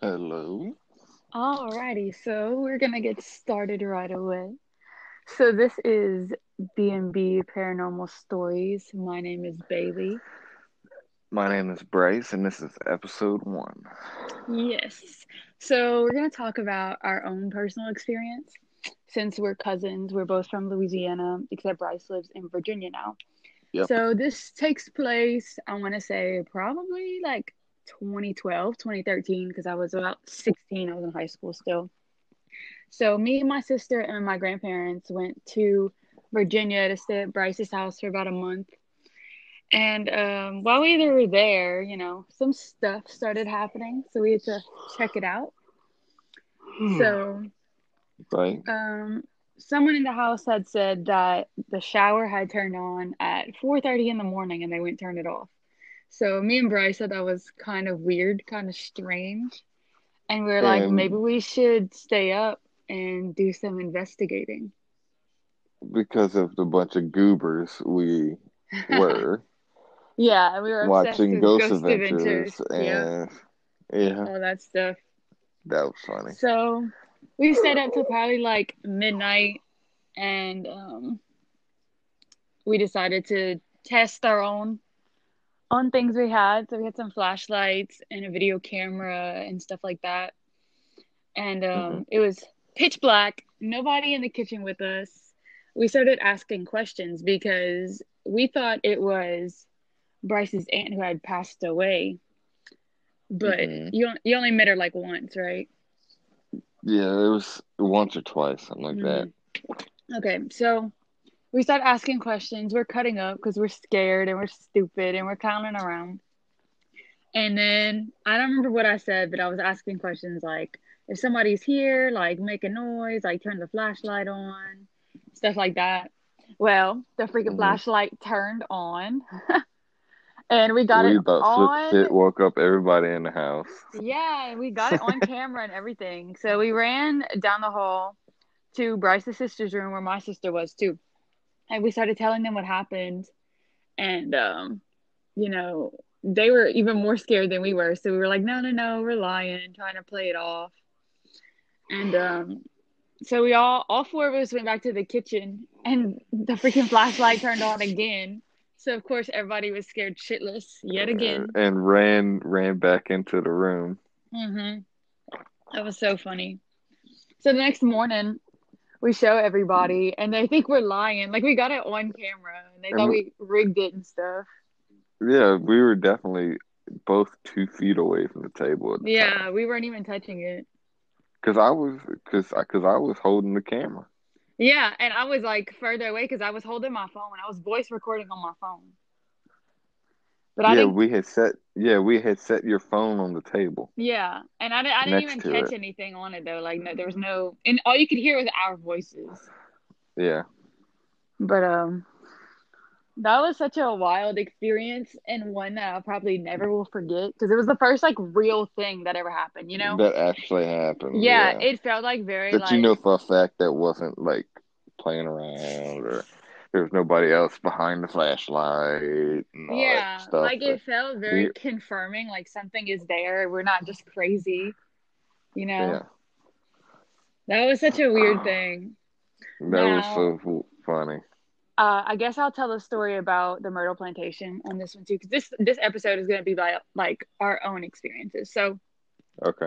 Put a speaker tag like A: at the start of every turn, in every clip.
A: Hello.
B: Alrighty, so we're gonna get started right away. So this is B&B Paranormal Stories. My name is Bailey.
A: My name is Bryce, and this is episode one.
B: Yes. So we're gonna talk about our own personal experience. Since we're cousins, we're both from Louisiana, except Bryce lives in Virginia now.
A: Yep.
B: So this takes place, I want to say, probably like 2012, 2013, because I was about 16. I was in high school still. So me and my sister and my grandparents went to Virginia to stay at Bryce's house for about a month. And um, while we were there, you know, some stuff started happening, so we had to check it out. So
A: Right.
B: um, someone in the house had said that the shower had turned on at 4:30 in the morning, and they wouldn't turn it off. So me and Bryce said that was kind of weird, kind of strange, and we were like,
A: And-
B: maybe we should stay up and do some investigating.
A: Because of the bunch of goobers we were
B: yeah, we were
A: watching Ghost,
B: Ghost
A: Adventures,
B: Yeah,
A: and yeah,
B: all that stuff.
A: that was funny.
B: So we stayed up till probably like midnight, and um, we decided to test our own on things we had. So we had some flashlights and a video camera and stuff like that. And um,
A: Mhm.
B: it was pitch black, nobody in the kitchen with us. We started asking questions because we thought it was Bryce's aunt who had passed away. But
A: Mhm.
B: you you only met her like once, right?
A: Yeah, it was once or twice, something like that.
B: Mhm. Okay, so we start asking questions. We're cutting up because we're scared and we're stupid and we're clowning around. And then I don't remember what I said, but I was asking questions like, if somebody's here, like make a noise, like turn the flashlight on, stuff like that. Well, the freaking
A: Mhm.
B: flashlight turned on. and we got
A: we
B: it on.
A: it, woke up everybody in the house.
B: Yeah, and we got it on camera and everything. So we ran down the hall to Bryce's sister's room where my sister was too. And we started telling them what happened. And um, you know, they were even more scared than we were. So we were like, no, no, no, we're lying, trying to play it off. And um so we all all four of us went back to the kitchen and the freaking flashlight turned on again. So of course everybody was scared shitless yet again.
A: and ran ran back into the room.
B: Mm-hmm. That was so funny. So the next morning, we show everybody, and they think we're lying. Like we got it on camera, and they
A: And
B: thought
A: we-
B: we rigged it and stuff.
A: Yeah, we were definitely both two feet away from the table. The
B: Yeah, we weren't even touching it.
A: because I was because because I was holding the camera.
B: Yeah, and I was like further away because I was holding my phone. I was voice recording on my phone. But I
A: yeah,
B: didn't.
A: we had set yeah we had set your phone on the table.
B: Yeah, and I, I didn't even catch
A: it.
B: anything on it though. Like no, there was no, and all you could hear was our voices.
A: Yeah,
B: But um, that was such a wild experience and one that I probably never will forget because it was the first like real thing that ever happened. You know?
A: that actually happened.
B: yeah, it felt like very
A: that
B: like
A: you know for a fact that wasn't like playing around or there was nobody else behind the flashlight. And all that
B: yeah, like it felt very
A: we-
B: confirming. Like something is there. We're not just crazy. You know?
A: yeah,
B: That was such a weird thing.
A: that
B: Now-
A: was so funny.
B: Uh, I guess I'll tell a story about the Myrtle Plantation on this one too, because this this episode is going to be like like our own experiences. So,
A: Okay.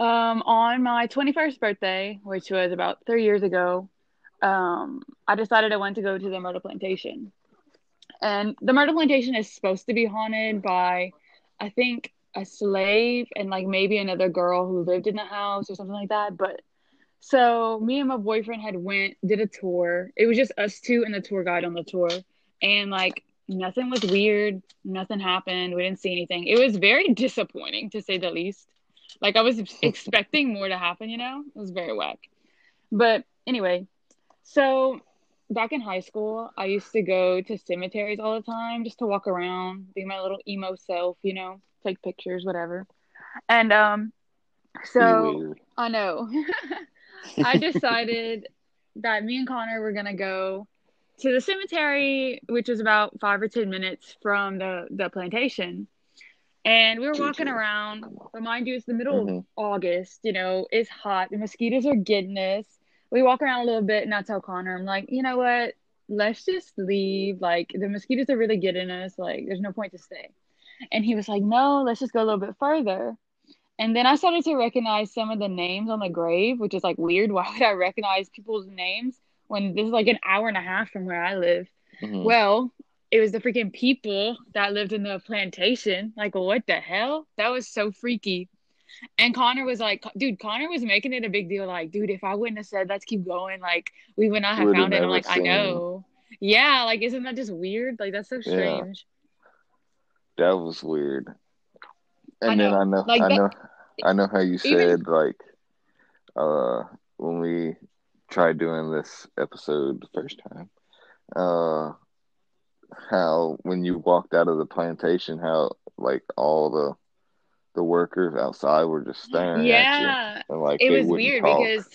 B: um, on my twenty first birthday, which was about three years ago, um, I decided I wanted to go to the Myrtle Plantation, and the Myrtle Plantation is supposed to be haunted by, I think, a slave and like maybe another girl who lived in the house or something like that, but. So me and my boyfriend had went did a tour. It was just us two and the tour guide on the tour, and like nothing was weird. Nothing happened. We didn't see anything. It was very disappointing to say the least. Like I was expecting more to happen. You know, it was very whack. But anyway, so back in high school, I used to go to cemeteries all the time just to walk around, be my little emo self. You know, take pictures, whatever. And um, so. I know. I decided that me and Connor were gonna go to the cemetery, which was about five or ten minutes from the the plantation. And we were walking around, but mind you, it's the middle
A: Mhm.
B: of August, you know, it's hot. The mosquitoes are getting us. We walk around a little bit and I tell Connor, I'm like, you know what? Let's just leave. Like the mosquitoes are really getting us. Like there's no point to stay. And he was like, no, let's just go a little bit further. And then I started to recognize some of the names on the grave, which is like weird. Why would I recognize people's names when this is like an hour and a half from where I live?
A: Mhm.
B: Well, it was the freaking people that lived in the plantation. Like, what the hell? That was so freaky. And Connor was like, dude, Connor was making it a big deal. Like, dude, if I wouldn't have said, let's keep going, like, we would not have
A: Would've
B: found it. I'm like, I know. Yeah, like, isn't that just weird? Like, that's so
A: Yeah.
B: strange.
A: That was weird. And
B: I
A: then. I know,
B: Like
A: I
B: that-
A: know, I know how you
B: Even-
A: said like, uh, when we tried doing this episode the first time, uh, how when you walked out of the plantation, how like all the the workers outside were just staring at you,
B: Yeah.
A: and like
B: It was weird
A: talk.
B: because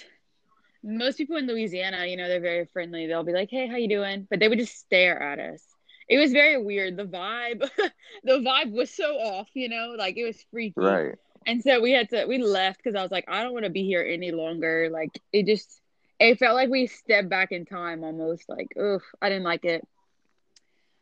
B: most people in Louisiana, you know, they're very friendly. They'll be like, "Hey, how you doing?" But they would just stare at us. It was very weird. The vibe, the vibe was so off, you know, like it was freaky.
A: right.
B: And so we had to we left because I was like, I don't want to be here any longer. Like it just it felt like we stepped back in time almost. Like, oof, I didn't like it.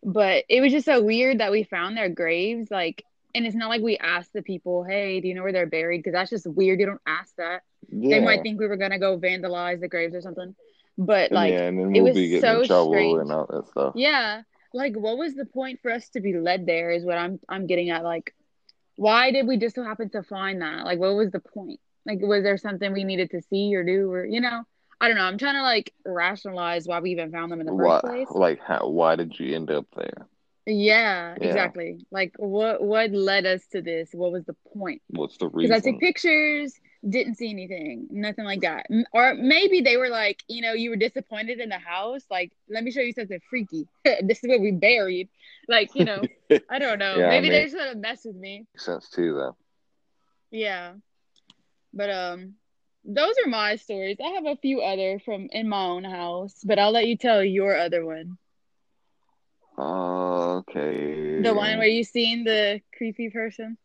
B: But it was just so weird that we found their graves. Like, and it's not like we asked the people, hey, do you know where they're buried? Because that's just weird. You don't ask that.
A: Yeah.
B: They might think we were gonna go vandalize the graves or something. But like,
A: yeah, and then we'll
B: was
A: be getting
B: so
A: in trouble
B: strange.
A: and all that stuff.
B: Yeah. Like what was the point for us to be led there is what I'm I'm getting at. Like why did we just so happen to find that? Like what was the point? Like was there something we needed to see or do or you know? I don't know. I'm trying to like rationalize why we even found them in the first
A: Why,
B: place.
A: like, how? Why did you end up there?
B: Yeah,
A: Yeah.
B: exactly. Like what what led us to this? What was the point?
A: What's the reason?
B: Because I took pictures, didn't see anything, nothing like that. Or maybe they were like, you know, you were disappointed in the house. Like, let me show you something freaky. this is what we buried. Like, you know, I don't know.
A: Yeah, I
B: maybe
A: mean-
B: they just want to mess with me.
A: Makes sense too, though.
B: Yeah. But um, those are my stories. I have a few other from in my own house, but I'll let you tell your other one.
A: Okay.
B: The one where you seen the creepy person.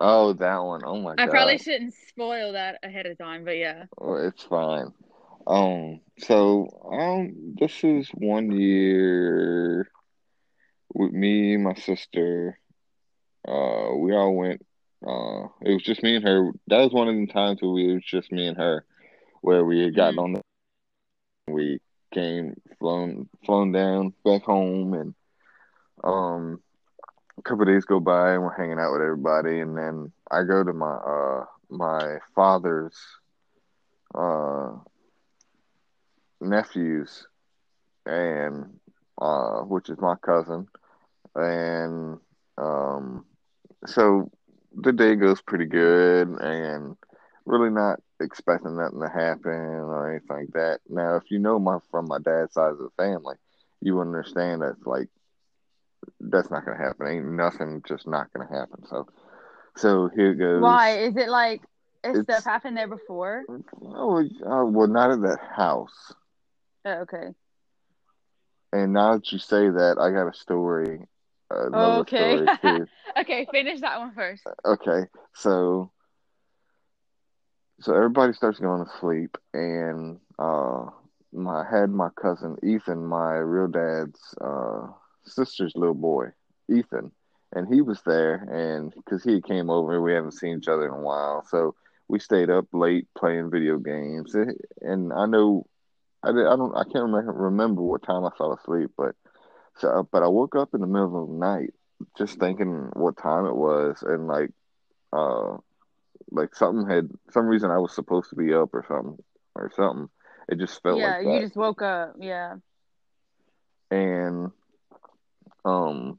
A: Oh, that one. Oh my
B: I
A: god.
B: I probably shouldn't spoil that ahead of time, but yeah.
A: Oh, it's fine. Um. So, um, this is one year with me, my sister. Uh, we all went. Uh, it was just me and her. That was one of the times where we, it was just me and her, where we had gotten
B: Mhm.
A: on the. We came flown flown down back home, and um, a couple of days go by, and we're hanging out with everybody, and then I go to my uh my father's uh nephews, and uh, which is my cousin, and um, so the day goes pretty good, and really not expecting nothing to happen or anything like that. Now, if you know my from my dad's side of the family, you understand that like that's not gonna happen. Ain't nothing just not gonna happen. So, so here goes.
B: Why? Is it like has
A: It's-
B: stuff happened there before?
A: Oh, uh, well, not at that house.
B: Oh, okay.
A: And now that you say that, I got a story. Another
B: Okay.
A: story.
B: Okay, finish that one first.
A: Okay, so so everybody starts going to sleep, and uh, my I had my cousin Ethan, my real dad's uh sister's little boy, Ethan, and he was there, and because he came over, we haven't seen each other in a while, so we stayed up late playing video games, and I know I did, I don't I can't remember remember what time I fell asleep, but so but I woke up in the middle of the night just thinking what time it was, and like uh like something had some reason I was supposed to be up or something or something. It just felt
B: yeah,
A: like
B: you just woke up. Yeah.
A: And um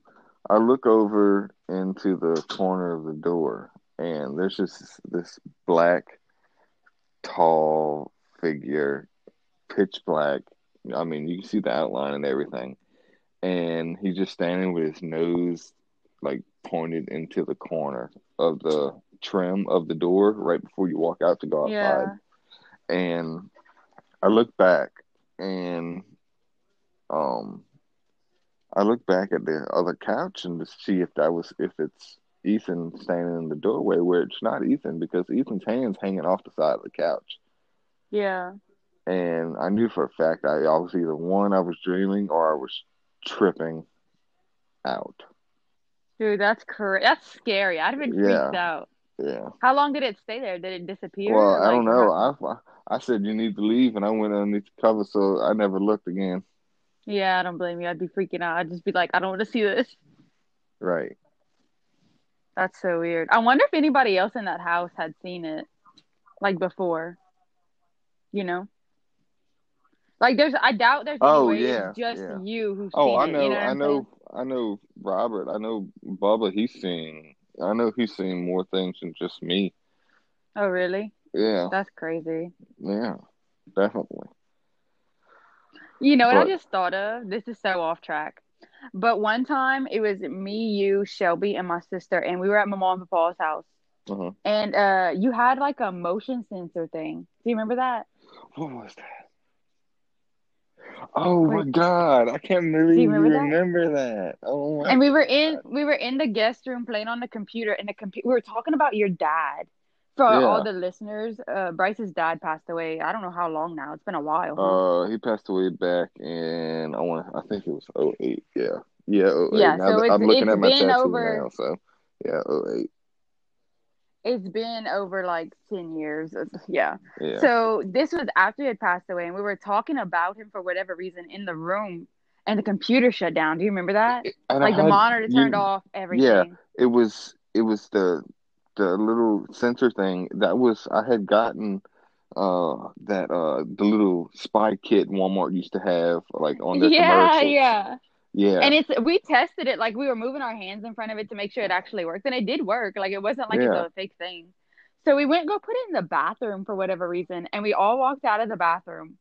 A: I look over into the corner of the door and there's just this black tall figure, pitch black. I mean, you can see the outline and everything. And he's just standing with his nose like pointed into the corner of the trim of the door right before you walk out to go outside.
B: Yeah.
A: And I look back and um I look back at the other couch and to see if that was if it's Ethan standing in the doorway where it's not Ethan because Ethan's hands hanging off the side of the couch.
B: Yeah.
A: And I knew for a fact I, I was either one, I was dreaming or I was tripping out.
B: Dude, that's crazy. That's scary. I'd have been
A: Yeah.
B: freaked out.
A: Yeah.
B: How long did it stay there? Did it disappear?
A: Well,
B: or,
A: I don't know.
B: how-
A: I I said you need to leave, and I went underneath the cover, so I never looked again.
B: Yeah, I don't blame you. I'd be freaking out. I'd just be like, I don't want to see this.
A: Right.
B: That's so weird. I wonder if anybody else in that house had seen it, like before. You know, like there's. I doubt there's
A: Oh, yeah,
B: just
A: yeah.
B: you who's
A: Oh,
B: seen
A: I
B: it.
A: know.
B: You know
A: I know. I know. Robert. I know Bubba. He's seen. I know he's seen more things than just me.
B: Oh, really?
A: Yeah.
B: That's crazy.
A: Yeah. Definitely.
B: You know what I just thought of? This is so off track. But one time it was me, you, Shelby, and my sister, and we were at my mom and papa's house.
A: Uh-huh.
B: And uh you had like a motion sensor thing. Do you remember that?
A: What was that? Oh my God! I can't believe you
B: remember that?
A: remember that. Oh my.
B: And we were in we were in the guest room playing on the computer and the computer we were talking about your dad. For
A: Yeah.
B: all the listeners, uh Bryce's dad passed away. I don't know how long now. It's been a while.
A: Uh, he passed away back in I want I think it was 08. Yeah, yeah, 08.
B: Yeah,
A: Now
B: so
A: I'm looking at my
B: been
A: tattoo
B: over-
A: now. So yeah, 08.
B: It's been over like ten years. Yeah.
A: Yeah.
B: So this was after he had passed away, and we were talking about him for whatever reason in the room, and the computer shut down. Do you remember that?
A: And I
B: Like the
A: had-
B: monitor
A: you-
B: turned off, everything. Yeah.
A: It was it was the the little sensor thing that was I had gotten uh that uh the little spy kit Walmart used to have like on their
B: yeah,
A: commercials.
B: yeah.
A: Yeah.
B: And it's we tested it like we were moving our hands in front of it to make sure it actually worked, and it did work. Like it wasn't like
A: Yeah.
B: it's a fake thing. So we went and go put it in the bathroom for whatever reason, and we all walked out of the bathroom,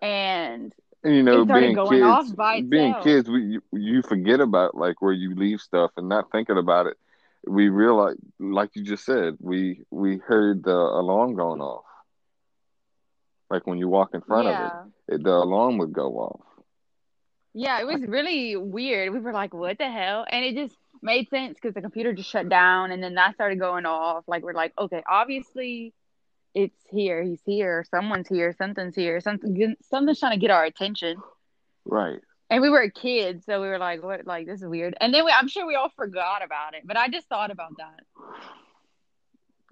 B: and
A: you know, being
B: going
A: kids,
B: off by
A: being kids, we you, you forget about like where you leave stuff and not thinking about it. We realized, like you just said, we we heard the alarm going off. Like when you walk in front
B: yeah.
A: of it, it, the alarm would go off.
B: Yeah, it was really weird. We were like, what the hell? And it just made sense because the computer just shut down and then that started going off. Like, we're like, okay, obviously it's here. He's here. Someone's here. Something's here. Something, something's trying to get our attention.
A: Right.
B: And we were kids, so we were like, what? Like, this is weird. And then we, I'm sure we all forgot about it, but I just thought about that.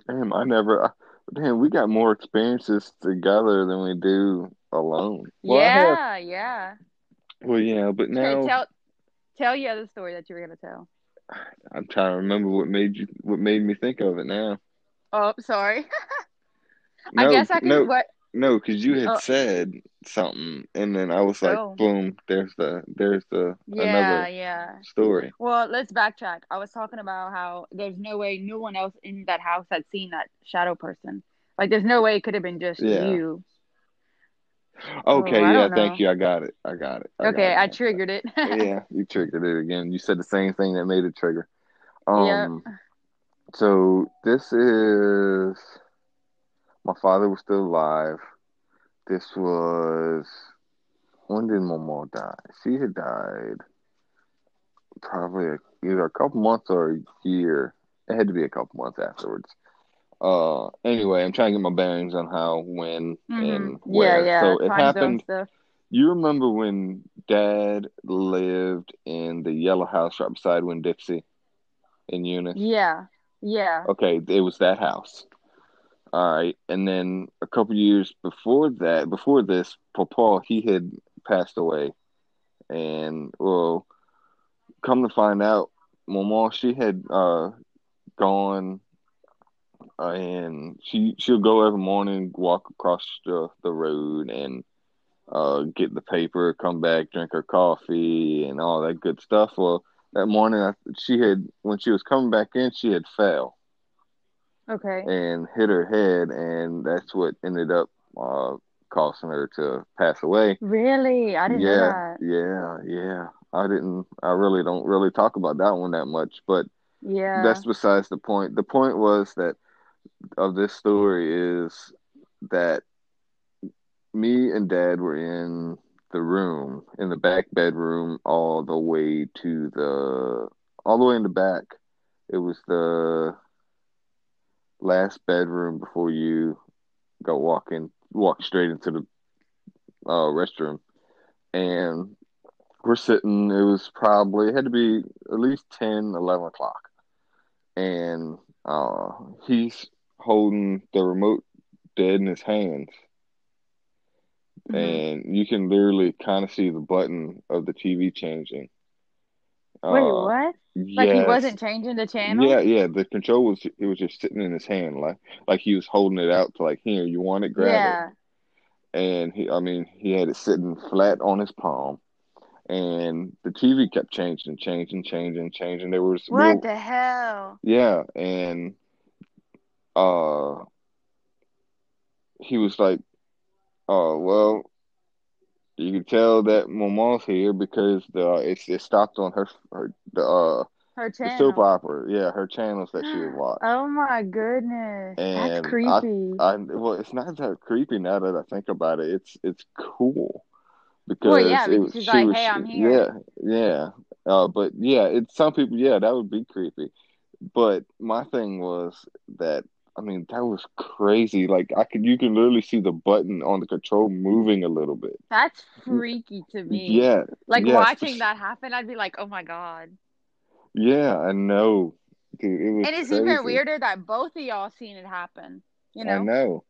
A: Damn, I never. I, damn, we got more experiences together than we do alone. Well, I have-
B: yeah, yeah.
A: well, yeah, but
B: Okay,
A: now
B: tell, tell you the story that you were going to tell.
A: I'm trying to remember what made you, what made me think of it now.
B: Oh, sorry. I
A: No,
B: guess I could,
A: no,
B: what?
A: No, because you had
B: Oh.
A: said something, and then I was like,
B: Oh.
A: "Boom! There's the there's the
B: Yeah,
A: another
B: yeah.
A: story."
B: Well, let's backtrack. I was talking about how there's no way no one else in that house had seen that shadow person. Like, there's no way it could have been just
A: Yeah.
B: you.
A: Okay,
B: Oh,
A: yeah, thank you. I got it. I got it. I got
B: Okay,
A: it
B: I triggered it.
A: yeah, you triggered it again. You said the same thing that made it trigger.
B: Yeah.
A: Um, so this is my father was still alive. This was when did my mom die? She had died probably a, either a couple months or a year. It had to be a couple months afterwards. Uh, anyway, I'm trying to get my bearings on how, when,
B: Mhm.
A: and where.
B: yeah.
A: So it happened. You remember when Dad lived in the yellow house right beside Winn Dixie in Eunice?
B: Yeah, yeah.
A: Okay, it was that house. All right, and then a couple years before that, before this, Papa he had passed away, and well, come to find out, Mama she had uh gone, uh, and she she'll go every morning, walk across the the road, and uh get the paper, come back, drink her coffee, and all that good stuff. Well, that morning I, she had when she was coming back in, she had fell
B: Okay.
A: and hit her head, and that's what ended up uh, causing her to pass away.
B: Really? I didn't know
A: Yeah,
B: that.
A: yeah, yeah. I didn't. I really don't really talk about that one that much, but
B: Yeah.
A: that's besides the point. The point was that of this story is that me and Dad were in the room in the back bedroom all the way to the all the way in the back It was the last bedroom before you go walk in, walk straight into the uh, restroom, and we're sitting. It was probably it had to be at least 10, 11 o'clock, and uh, he's holding the remote dead in his hands.
B: Mhm.
A: And you can literally kind of see the button of the TV changing.
B: Wait,
A: Uh,
B: what? Like he wasn't changing the channel?
A: Yeah, yeah. The control was it was just sitting in his hand, like like he was holding it out to like here, you want it, grab
B: Yeah.
A: it. And he, I mean, he had it sitting flat on his palm, and the TV kept changing, changing, changing, changing. There was
B: What
A: were-
B: the hell?
A: yeah, and uh, he was like, "Oh well." You can tell that Mama's here because the it's it stopped on her her the uh
B: Her channel.
A: soap opera, yeah, her channels that she would watch.
B: Oh my goodness.
A: And
B: That's creepy.
A: I well, it's not that creepy now that I think about it. It's it's cool because
B: yeah,
A: it
B: because she's
A: she
B: like,
A: was
B: "Hey, I'm here."
A: yeah yeah. Uh, but yeah, it's some people yeah that would be creepy. But my thing was that I mean that was crazy. Like I could you can literally see the button on the control moving a little bit.
B: That's freaky to me.
A: Yeah,
B: Like
A: yes.
B: watching that happen, I'd be like, "Oh my god."
A: yeah, I know, dude. It was
B: And it's
A: crazy.
B: even weirder that both of y'all seen it happen. You know.
A: I
B: know?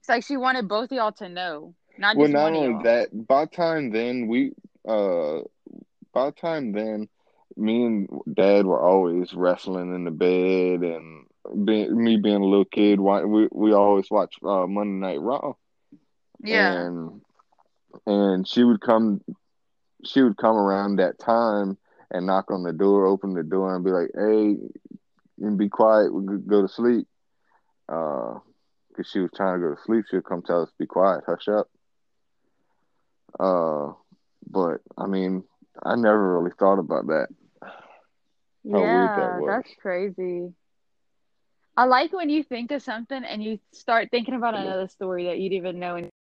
B: It's like she wanted both of y'all to know, not
A: Well, not only
B: y'all.
A: that, by the time then we, uh, by the time then, me and Dad were always wrestling in the bed, and being, me being a little kid, we we always watch uh, Monday Night Raw,
B: yeah.
A: and and she would come, she would come around that time and knock on the door, open the door, and be like, "Hey, and be quiet, we go to sleep," uh, because she was trying to go to sleep. She'd come tell us, "Be quiet, hush up." Uh, but I mean, I never really thought about that. How
B: Yeah, that's crazy. I like when you think of something and you start thinking about mm-hmm. another story that you didn't even know. And